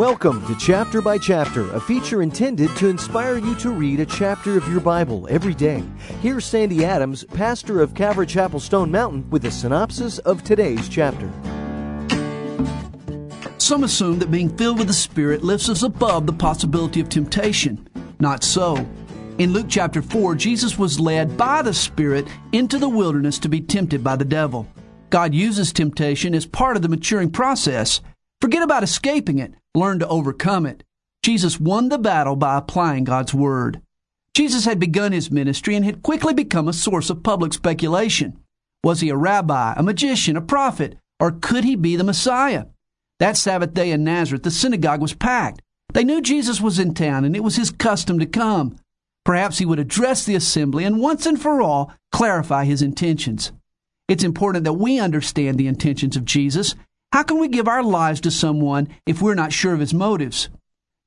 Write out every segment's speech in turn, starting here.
Welcome to Chapter by Chapter, a feature intended to inspire you to read a chapter of your Bible every day. Here's Sandy Adams, pastor of Calvary Chapel Stone Mountain, with a synopsis of today's chapter. Some assume that being filled with the Spirit lifts us above the possibility of temptation. Not so. In Luke chapter 4, Jesus was led by the Spirit into the wilderness to be tempted by the devil. God uses temptation as part of the maturing process. Forget about escaping it, learn to overcome it. Jesus won the battle by applying God's Word. Jesus had begun his ministry and had quickly become a source of public speculation. Was he a rabbi, a magician, a prophet, or could he be the Messiah? That Sabbath day in Nazareth, the synagogue was packed. They knew Jesus was in town and it was his custom to come. Perhaps he would address the assembly and once and for all clarify his intentions. It's important that we understand the intentions of Jesus how can we give our lives to someone if we're not sure of his motives?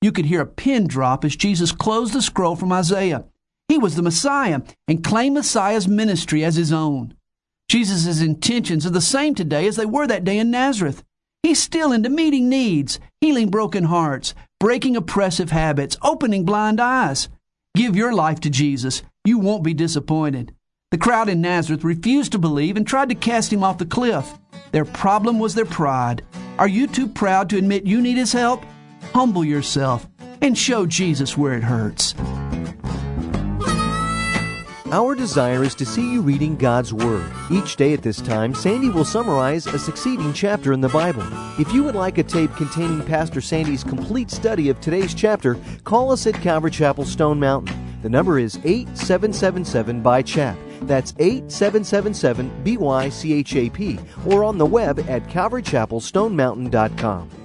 You could hear a pin drop as Jesus closed the scroll from Isaiah. He was the Messiah and claimed Messiah's ministry as his own. Jesus' intentions are the same today as they were that day in Nazareth. He's still into meeting needs, healing broken hearts, breaking oppressive habits, opening blind eyes. Give your life to Jesus. You won't be disappointed. The crowd in Nazareth refused to believe and tried to cast him off the cliff. Their problem was their pride. Are you too proud to admit you need His help? Humble yourself and show Jesus where it hurts. Our desire is to see you reading God's Word. Each day at this time, Sandy will summarize a succeeding chapter in the Bible. If you would like a tape containing Pastor Sandy's complete study of today's chapter, call us at Calvary Chapel Stone Mountain. The number is 8777 by Chap. That's 8777 BYCHAP or on the web at calvarychapelstonemountain.com.